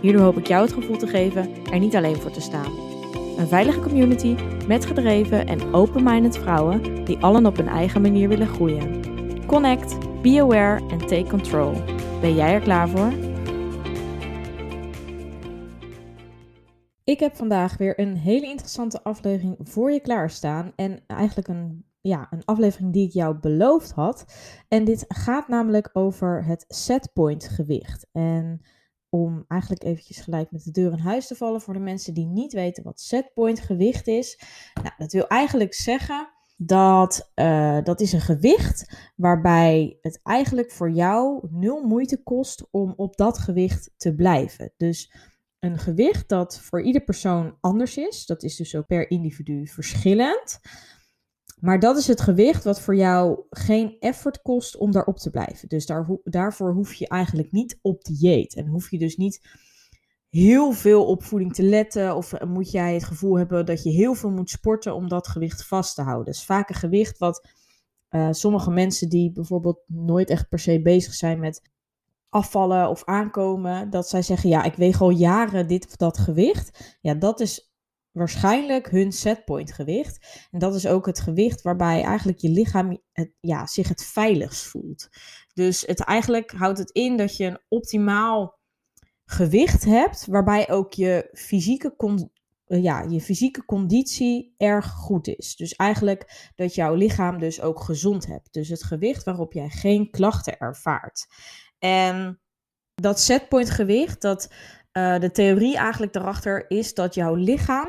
Hierdoor hoop ik jou het gevoel te geven er niet alleen voor te staan. Een veilige community met gedreven en open-minded vrouwen die allen op hun eigen manier willen groeien. Connect, be aware en take control. Ben jij er klaar voor? Ik heb vandaag weer een hele interessante aflevering voor je klaarstaan. En eigenlijk een, ja, een aflevering die ik jou beloofd had. En dit gaat namelijk over het setpoint gewicht. En om eigenlijk eventjes gelijk met de deur in huis te vallen voor de mensen die niet weten wat setpoint gewicht is. Nou, dat wil eigenlijk zeggen dat uh, dat is een gewicht waarbij het eigenlijk voor jou nul moeite kost om op dat gewicht te blijven. Dus een gewicht dat voor ieder persoon anders is. Dat is dus ook per individu verschillend. Maar dat is het gewicht wat voor jou geen effort kost om daarop te blijven. Dus daar, daarvoor hoef je eigenlijk niet op dieet. En hoef je dus niet heel veel op voeding te letten. Of moet jij het gevoel hebben dat je heel veel moet sporten om dat gewicht vast te houden. Dus vaak een gewicht wat uh, sommige mensen die bijvoorbeeld nooit echt per se bezig zijn met afvallen of aankomen. Dat zij zeggen, ja, ik weeg al jaren dit of dat gewicht. Ja, dat is waarschijnlijk hun setpoint gewicht. En dat is ook het gewicht waarbij eigenlijk je lichaam ja, zich het veiligst voelt. Dus het, eigenlijk houdt het in dat je een optimaal gewicht hebt, waarbij ook je fysieke, eh, ja, je fysieke conditie erg goed is. Dus eigenlijk dat jouw lichaam dus ook gezond hebt. Dus het gewicht waarop jij geen klachten ervaart. En dat setpoint gewicht, dat uh, de theorie eigenlijk daarachter is dat jouw lichaam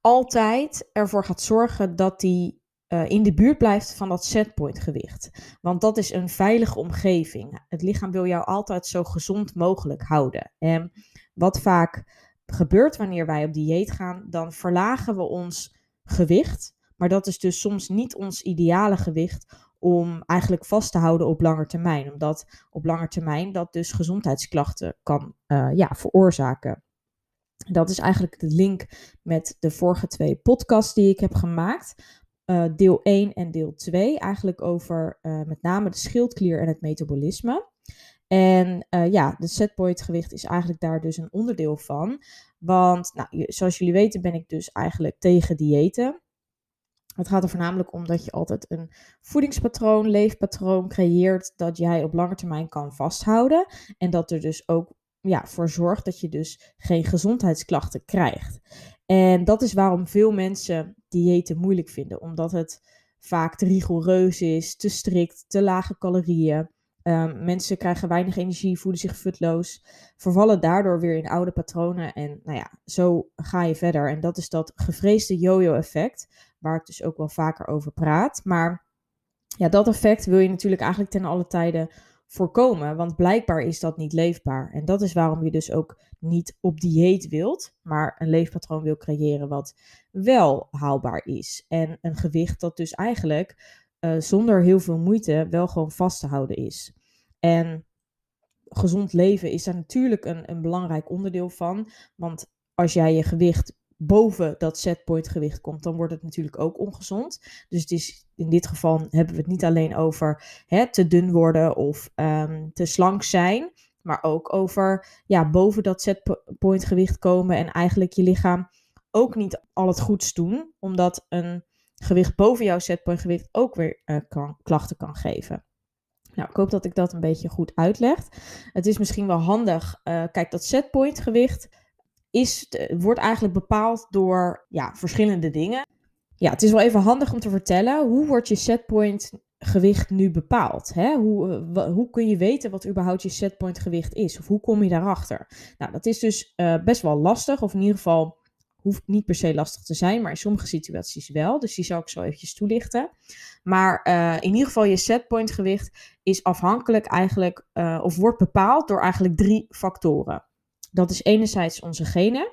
altijd ervoor gaat zorgen dat die uh, in de buurt blijft van dat setpoint gewicht. Want dat is een veilige omgeving. Het lichaam wil jou altijd zo gezond mogelijk houden. En wat vaak gebeurt wanneer wij op dieet gaan, dan verlagen we ons gewicht. Maar dat is dus soms niet ons ideale gewicht om eigenlijk vast te houden op lange termijn. Omdat op lange termijn dat dus gezondheidsklachten kan uh, ja, veroorzaken. Dat is eigenlijk de link met de vorige twee podcasts die ik heb gemaakt. Uh, deel 1 en deel 2. Eigenlijk over uh, met name de schildklier en het metabolisme. En ja, de setpoint gewicht is eigenlijk daar dus een onderdeel van. Want nou, zoals jullie weten ben ik dus eigenlijk tegen diëten. Het gaat er voornamelijk om dat je altijd een voedingspatroon, leefpatroon creëert dat jij op lange termijn kan vasthouden. En dat er dus ook ja, voor zorgt dat je dus geen gezondheidsklachten krijgt. En dat is waarom veel mensen diëten moeilijk vinden, omdat het vaak te rigoureus is, te strikt, te lage calorieën. Um, mensen krijgen weinig energie, voelen zich futloos, vervallen daardoor weer in oude patronen. En nou ja, zo ga je verder. En dat is dat gevreesde yo-yo-effect, waar ik dus ook wel vaker over praat. Maar ja, dat effect wil je natuurlijk eigenlijk ten alle tijden voorkomen, want blijkbaar is dat niet leefbaar. En dat is waarom je dus ook niet op dieet wilt, maar een leefpatroon wil creëren wat wel haalbaar is. En een gewicht dat dus eigenlijk uh, zonder heel veel moeite wel gewoon vast te houden is. En gezond leven is daar natuurlijk een, een belangrijk onderdeel van. Want als jij je gewicht boven dat setpoint gewicht komt, dan wordt het natuurlijk ook ongezond. Dus het is, in dit geval hebben we het niet alleen over hè, te dun worden of um, te slank zijn, maar ook over ja, boven dat setpoint gewicht komen en eigenlijk je lichaam ook niet al het goeds doen, omdat een gewicht boven jouw setpoint gewicht ook weer kan, klachten kan geven. Nou, ik hoop dat ik dat een beetje goed uitleg. Het is misschien wel handig. Uh, kijk, dat setpoint gewicht is, wordt eigenlijk bepaald door ja, verschillende dingen. Ja, het is wel even handig om te vertellen. Hoe wordt je setpoint gewicht nu bepaald? Hè? Hoe, uh, hoe kun je weten wat überhaupt je setpoint gewicht is? Of hoe kom je daarachter? Nou, dat is dus uh, best wel lastig. Of in ieder geval hoeft niet per se lastig te zijn, maar in sommige situaties wel. Dus die zal ik zo eventjes toelichten. Maar uh, in ieder geval je setpoint gewicht is afhankelijk eigenlijk, of wordt bepaald door eigenlijk drie factoren. Dat is enerzijds onze genen.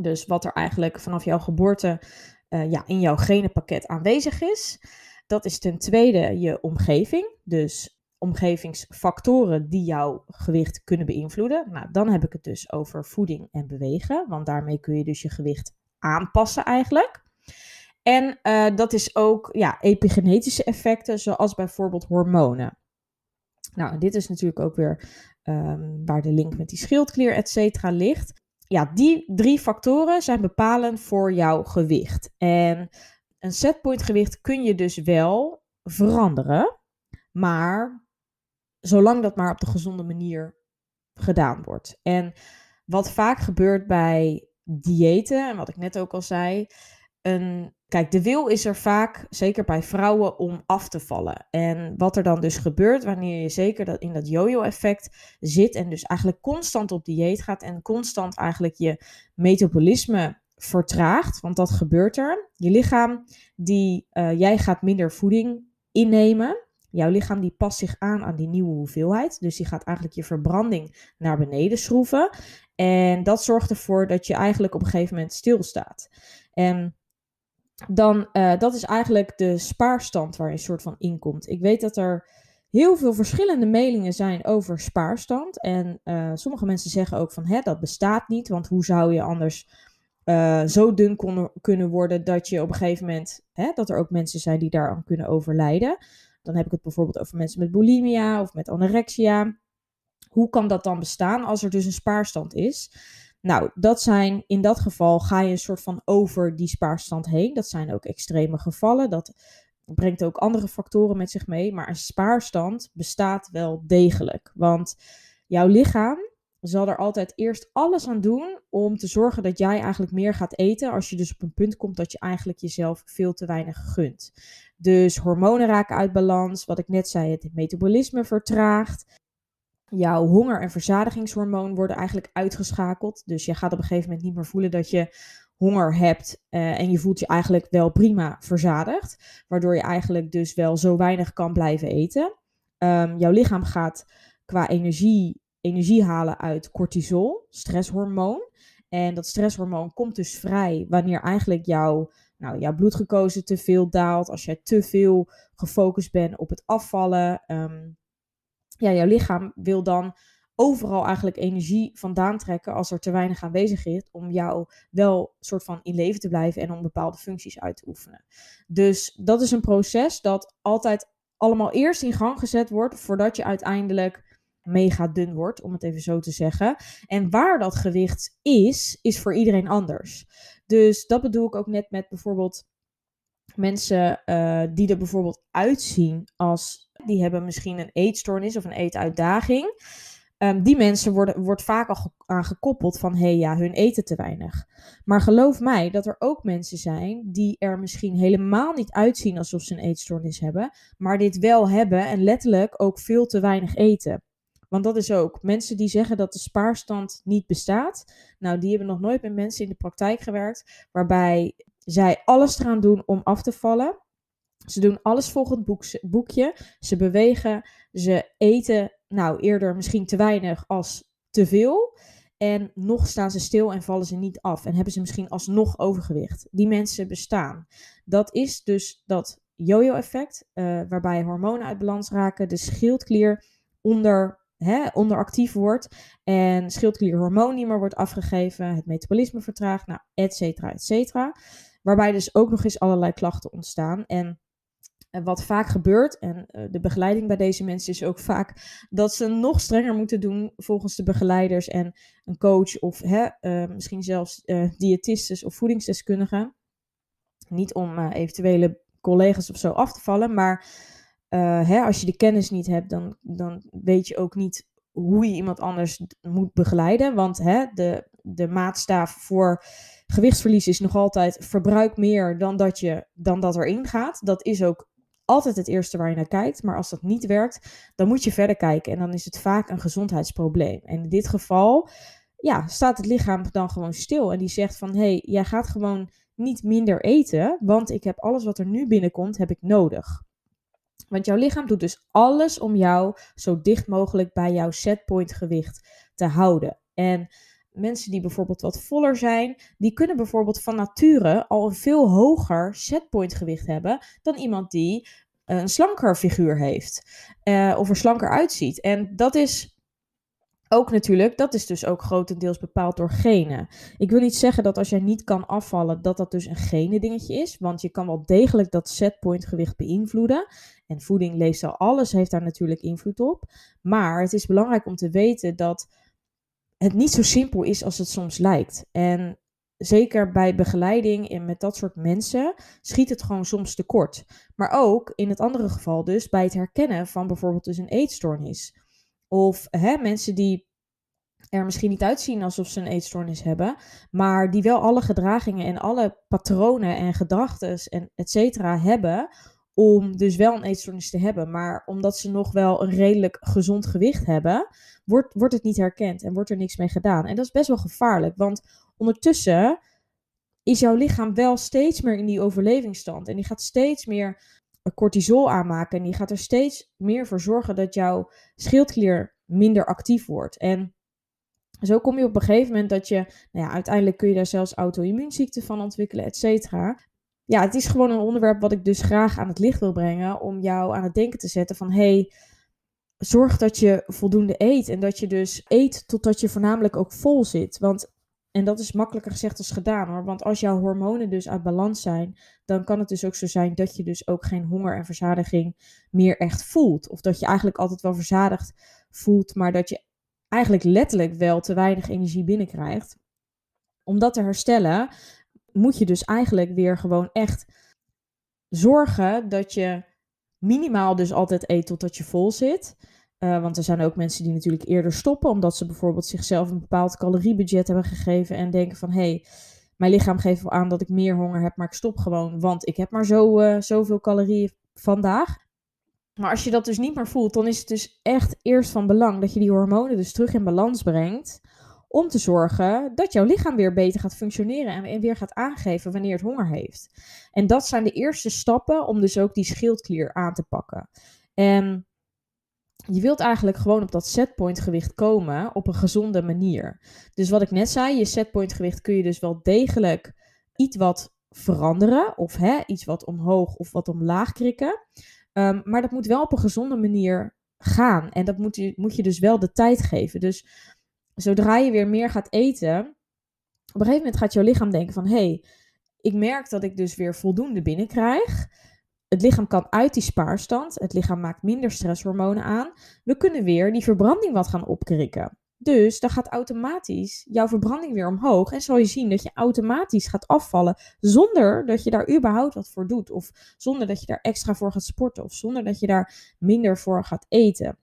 Dus wat er eigenlijk vanaf jouw geboorte uh, ja, in jouw genenpakket aanwezig is. Dat is ten tweede je omgeving. Dus omgevingsfactoren die jouw gewicht kunnen beïnvloeden. Nou, dan heb ik het dus over voeding en bewegen. Want daarmee kun je dus je gewicht aanpassen eigenlijk. En uh, dat is ook ja, epigenetische effecten, zoals bijvoorbeeld hormonen. Nou, dit is natuurlijk ook weer um, waar de link met die schildklier, et cetera, ligt. Ja, die drie factoren zijn bepalend voor jouw gewicht. En een setpoint gewicht kun je dus wel veranderen, maar zolang dat maar op de gezonde manier gedaan wordt. En wat vaak gebeurt bij diëten, en wat ik net ook al zei, een, kijk, de wil is er vaak, zeker bij vrouwen, om af te vallen. En wat er dan dus gebeurt wanneer je zeker dat in dat yo-yo-effect zit en dus eigenlijk constant op dieet gaat en constant eigenlijk je metabolisme vertraagt, want dat gebeurt er. Je lichaam, die, uh, jij gaat minder voeding innemen. Jouw lichaam die past zich aan aan die nieuwe hoeveelheid. Dus die gaat eigenlijk je verbranding naar beneden schroeven. En dat zorgt ervoor dat je eigenlijk op een gegeven moment stilstaat. En dan, uh, dat is eigenlijk de spaarstand waar je een soort van inkomt. Ik weet dat er heel veel verschillende meningen zijn over spaarstand. En uh, sommige mensen zeggen ook van, hè, dat bestaat niet, want hoe zou je anders uh, zo dun kunnen worden dat je op een gegeven moment, hè, dat er ook mensen zijn die daaraan kunnen overlijden. Dan heb ik het bijvoorbeeld over mensen met bulimia of met anorexia. Hoe kan dat dan bestaan als er dus een spaarstand is? Nou, dat zijn in dat geval ga je een soort van over die spaarstand heen. Dat zijn ook extreme gevallen. Dat brengt ook andere factoren met zich mee. Maar een spaarstand bestaat wel degelijk. Want jouw lichaam zal er altijd eerst alles aan doen om te zorgen dat jij eigenlijk meer gaat eten. Als je dus op een punt komt dat je eigenlijk jezelf veel te weinig gunt. Dus hormonen raken uit balans. Wat ik net zei, het metabolisme vertraagt jouw honger- en verzadigingshormoon worden eigenlijk uitgeschakeld. Dus je gaat op een gegeven moment niet meer voelen dat je honger hebt uh, en je voelt je eigenlijk wel prima verzadigd. Waardoor je eigenlijk dus wel zo weinig kan blijven eten. Um, jouw lichaam gaat qua energie, energie halen uit cortisol, stresshormoon. En dat stresshormoon komt dus vrij wanneer eigenlijk jouw, nou, jouw bloedgekozen te veel daalt. Als jij te veel gefocust bent op het afvallen. Um, ja, jouw lichaam wil dan overal eigenlijk energie vandaan trekken als er te weinig aanwezig is om jou wel soort van in leven te blijven en om bepaalde functies uit te oefenen. Dus dat is een proces dat altijd allemaal eerst in gang gezet wordt voordat je uiteindelijk mega dun wordt, om het even zo te zeggen. En waar dat gewicht is, is voor iedereen anders. Dus dat bedoel ik ook net met bijvoorbeeld mensen uh, die er bijvoorbeeld uitzien als die hebben misschien een eetstoornis of een eetuitdaging. Um, die mensen worden, wordt vaak al aan gekoppeld van hé ja, hun eten te weinig. Maar geloof mij dat er ook mensen zijn die er misschien helemaal niet uitzien alsof ze een eetstoornis hebben, maar dit wel hebben en letterlijk ook veel te weinig eten. Want dat is ook mensen die zeggen dat de spaarstand niet bestaat. Nou, die hebben nog nooit met mensen in de praktijk gewerkt waarbij zij alles eraan doen om af te vallen. Ze doen alles volgens boekje. Ze bewegen. Ze eten nou eerder misschien te weinig als te veel. En nog staan ze stil en vallen ze niet af. En hebben ze misschien alsnog overgewicht. Die mensen bestaan. Dat is dus dat yo-yo-effect. Uh, waarbij hormonen uit balans raken. De schildklier onder, hè, onderactief wordt. En schildklierhormoon niet meer wordt afgegeven. Het metabolisme vertraagt. Nou, et cetera, et cetera. Waarbij dus ook nog eens allerlei klachten ontstaan. En wat vaak gebeurt, en uh, de begeleiding bij deze mensen is ook vaak dat ze nog strenger moeten doen volgens de begeleiders en een coach of hè, uh, misschien zelfs uh, diëtistes of voedingsdeskundigen. Niet om eventuele collega's of zo af te vallen, maar hè, als je de kennis niet hebt, dan, dan weet je ook niet hoe je iemand anders moet begeleiden. Want hè, de, de maatstaaf voor gewichtsverlies is nog altijd verbruik meer dan dat, je, dan dat erin gaat. Dat is ook altijd het eerste waar je naar kijkt. Maar als dat niet werkt, dan moet je verder kijken. En dan is het vaak een gezondheidsprobleem. En in dit geval ja, staat het lichaam dan gewoon stil. En die zegt van, hé, hey, jij gaat gewoon niet minder eten. Want ik heb alles wat er nu binnenkomt, heb ik nodig. Want jouw lichaam doet dus alles om jou zo dicht mogelijk bij jouw setpoint gewicht te houden. En mensen die bijvoorbeeld wat voller zijn, die kunnen bijvoorbeeld van nature al een veel hoger setpoint gewicht hebben dan iemand die een slanker figuur heeft uh, of er slanker uitziet. En dat is ook natuurlijk, dat is dus ook grotendeels bepaald door genen. Ik wil niet zeggen dat als jij niet kan afvallen, dat dat dus een genen dingetje is. Want je kan wel degelijk dat setpoint gewicht beïnvloeden. En voeding, leefstijl, alles heeft daar natuurlijk invloed op. Maar het is belangrijk om te weten dat het niet zo simpel is als het soms lijkt. En zeker bij begeleiding en met dat soort mensen schiet het gewoon soms tekort. Maar ook in het andere geval dus bij het herkennen van bijvoorbeeld dus een eetstoornis. Of hè, mensen die er misschien niet uitzien alsof ze een eetstoornis hebben, maar die wel alle gedragingen en alle patronen en gedachten en et cetera hebben om dus wel een eetstoornis te hebben. Maar omdat ze nog wel een redelijk gezond gewicht hebben, wordt, wordt het niet herkend en wordt er niks mee gedaan. En dat is best wel gevaarlijk, want ondertussen is jouw lichaam wel steeds meer in die overlevingsstand. En die gaat steeds meer cortisol aanmaken. En die gaat er steeds meer voor zorgen dat jouw schildklier minder actief wordt. En zo kom je op een gegeven moment dat je, nou ja, uiteindelijk kun je daar zelfs auto-immuunziekten van ontwikkelen, et cetera. Ja, het is gewoon een onderwerp wat ik dus graag aan het licht wil brengen. Om jou aan het denken te zetten van, hey, zorg dat je voldoende eet. En dat je dus eet totdat je voornamelijk ook vol zit. Want en dat is makkelijker gezegd als gedaan hoor. Want als jouw hormonen dus uit balans zijn, dan kan het dus ook zo zijn dat je dus ook geen honger en verzadiging meer echt voelt. Of dat je eigenlijk altijd wel verzadigd voelt, maar dat je eigenlijk letterlijk wel te weinig energie binnenkrijgt. Om dat te herstellen, moet je dus eigenlijk weer gewoon echt zorgen dat je minimaal dus altijd eet totdat je vol zit. Uh, want er zijn ook mensen die natuurlijk eerder stoppen, omdat ze bijvoorbeeld zichzelf een bepaald caloriebudget hebben gegeven en denken van hé, hey, mijn lichaam geeft wel aan dat ik meer honger heb, maar ik stop gewoon, want ik heb maar zo, uh, zoveel calorieën vandaag. Maar als je dat dus niet meer voelt, dan is het dus echt eerst van belang dat je die hormonen dus terug in balans brengt. Om te zorgen dat jouw lichaam weer beter gaat functioneren en weer gaat aangeven wanneer het honger heeft. En dat zijn de eerste stappen om dus ook die schildklier aan te pakken. En je wilt eigenlijk gewoon op dat setpoint gewicht komen op een gezonde manier. Dus wat ik net zei, je setpoint gewicht kun je dus wel degelijk iets wat veranderen. Of hè, iets wat omhoog of wat omlaag krikken. Um, maar dat moet wel op een gezonde manier gaan. En dat moet je, moet je dus wel de tijd geven. Dus zodra je weer meer gaat eten, op een gegeven moment gaat jouw lichaam denken van... hé, hey, ik merk dat ik dus weer voldoende binnenkrijg. Het lichaam kan uit die spaarstand. Het lichaam maakt minder stresshormonen aan. We kunnen weer die verbranding wat gaan opkrikken. Dus dan gaat automatisch jouw verbranding weer omhoog. En zal je zien dat je automatisch gaat afvallen. Zonder dat je daar überhaupt wat voor doet. Of zonder dat je daar extra voor gaat sporten. Of zonder dat je daar minder voor gaat eten.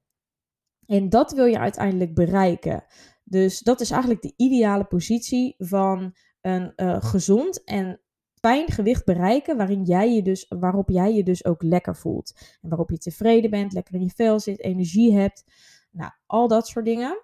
En dat wil je uiteindelijk bereiken. Dus dat is eigenlijk de ideale positie van een uh, gezond en fijn gewicht bereiken waarin jij je dus, waarop jij je dus ook lekker voelt. En waarop je tevreden bent, lekker in je vel zit, energie hebt. Nou, al dat soort dingen.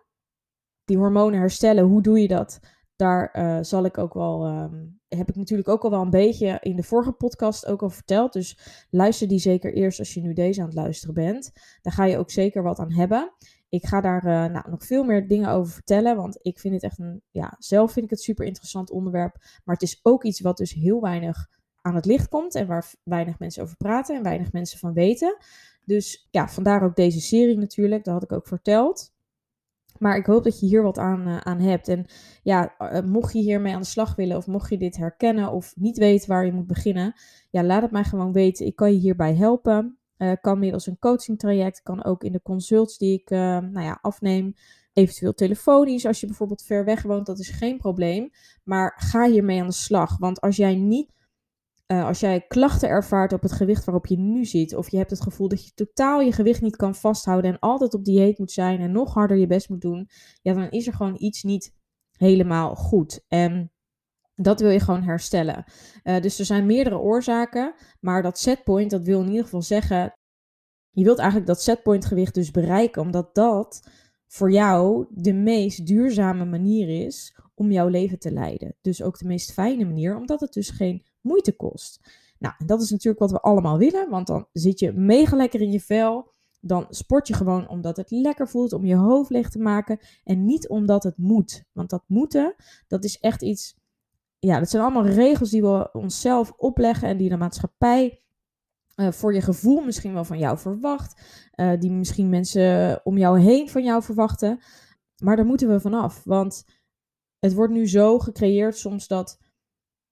Die hormonen herstellen, hoe doe je dat? Daar uh, zal ik ook wel, um, heb ik natuurlijk ook al wel een beetje in de vorige podcast ook al verteld. Dus luister die zeker eerst als je nu deze aan het luisteren bent. Daar ga je ook zeker wat aan hebben. Ik ga daar uh, nou, nog veel meer dingen over vertellen, want ik vind het echt een, ja, zelf vind ik het super interessant onderwerp. Maar het is ook iets wat dus heel weinig aan het licht komt en waar weinig mensen over praten en weinig mensen van weten. Dus ja, vandaar ook deze serie natuurlijk, dat had ik ook verteld. Maar ik hoop dat je hier wat aan, uh, aan hebt. En ja, uh, mocht je hiermee aan de slag willen, of mocht je dit herkennen, of niet weten waar je moet beginnen, ja, laat het mij gewoon weten. Ik kan je hierbij helpen. Uh, kan middels een coaching traject, kan ook in de consults die ik uh, nou ja, afneem. Eventueel telefonisch, als je bijvoorbeeld ver weg woont, dat is geen probleem. Maar ga hiermee aan de slag. Want als jij niet, uh, als jij klachten ervaart op het gewicht waarop je nu zit, of je hebt het gevoel dat je totaal je gewicht niet kan vasthouden en altijd op dieet moet zijn en nog harder je best moet doen, ja, dan is er gewoon iets niet helemaal goed. En dat wil je gewoon herstellen. Uh, dus er zijn meerdere oorzaken, maar dat setpoint, dat wil in ieder geval zeggen, je wilt eigenlijk dat setpoint gewicht dus bereiken, omdat dat voor jou de meest duurzame manier is om jouw leven te leiden. Dus ook de meest fijne manier, omdat het dus geen moeite kost. Nou, en dat is natuurlijk wat we allemaal willen, want dan zit je mega lekker in je vel. dan sport je gewoon omdat het lekker voelt om je hoofd leeg te maken en niet omdat het moet. Want dat moeten, dat is echt iets, ja, dat zijn allemaal regels die we onszelf opleggen en die de maatschappij uh, voor je gevoel misschien wel van jou verwacht, uh, die misschien mensen om jou heen van jou verwachten. Maar daar moeten we vanaf, want het wordt nu zo gecreëerd soms dat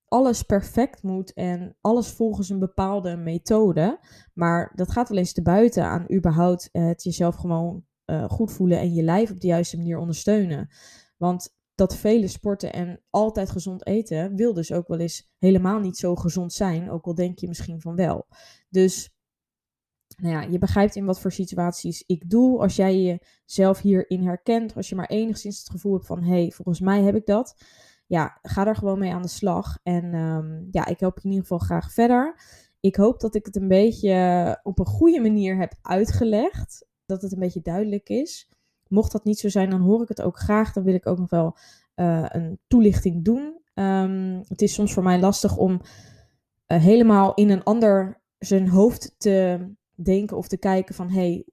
alles perfect moet en alles volgens een bepaalde methode. Maar dat gaat wel eens te buiten aan überhaupt het jezelf gewoon goed voelen en je lijf op de juiste manier ondersteunen. Want dat vele sporten en altijd gezond eten wil dus ook wel eens helemaal niet zo gezond zijn, ook al denk je misschien van wel. Dus nou ja, je begrijpt in wat voor situaties ik doe. Als jij jezelf hierin herkent, als je maar enigszins het gevoel hebt van hé, hey, volgens mij heb ik dat. Ja, ga daar gewoon mee aan de slag. En um, ja, ik help je in ieder geval graag verder. Ik hoop dat ik het een beetje op een goede manier heb uitgelegd. Dat het een beetje duidelijk is. Mocht dat niet zo zijn, dan hoor ik het ook graag. Dan wil ik ook nog wel uh, een toelichting doen. Um, het is soms voor mij lastig om uh, helemaal in een ander zijn hoofd te denken of te kijken van hey,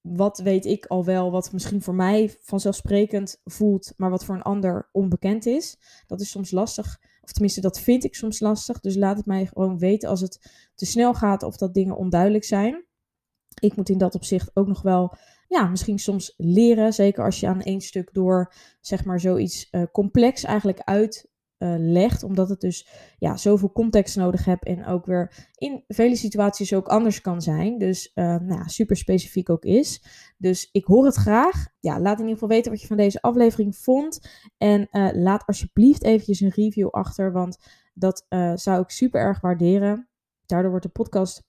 wat weet ik al wel, wat misschien voor mij vanzelfsprekend voelt, maar wat voor een ander onbekend is. Dat is soms lastig, of tenminste dat vind ik soms lastig. Dus laat het mij gewoon weten als het te snel gaat of dat dingen onduidelijk zijn. Ik moet in dat opzicht ook nog wel, ja, misschien soms leren. Zeker als je aan één stuk door, zeg maar, zoiets uh, complex eigenlijk uit uh, legt. Omdat het dus ja, zoveel context nodig hebt en ook weer in vele situaties ook anders kan zijn. Dus uh, nou super specifiek ook is. Dus ik hoor het graag. Ja, laat in ieder geval weten wat je van deze aflevering vond. En laat alsjeblieft eventjes een review achter, want dat zou ik super erg waarderen. Daardoor wordt de podcast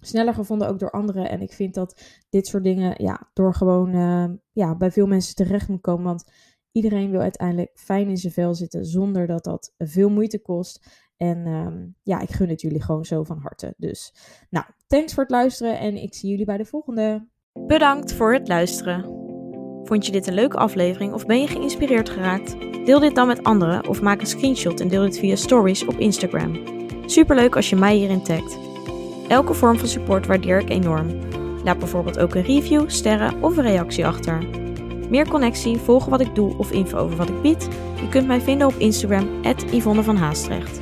sneller gevonden ook door anderen. En ik vind dat dit soort dingen ja, door gewoon ja, bij veel mensen terecht moet komen. Want Iedereen wil uiteindelijk fijn in zijn vel zitten zonder dat dat veel moeite kost. En um, ja, ik gun het jullie gewoon zo van harte. Dus nou, thanks voor het luisteren en ik zie jullie bij de volgende. Bedankt voor het luisteren. Vond je dit een leuke aflevering of ben je geïnspireerd geraakt? Deel dit dan met anderen of maak een screenshot en deel dit via stories op Instagram. Superleuk als je mij hierin tagt. Elke vorm van support waardeer ik enorm. Laat bijvoorbeeld ook een review, sterren of een reactie achter. Meer connectie, volgen wat ik doe of info over wat ik bied? Je kunt mij vinden op Instagram, Yvonne van Haastrecht.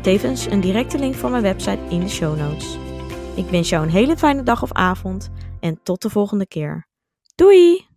Tevens een directe link van mijn website in de show notes. Ik wens jou een hele fijne dag of avond en tot de volgende keer. Doei!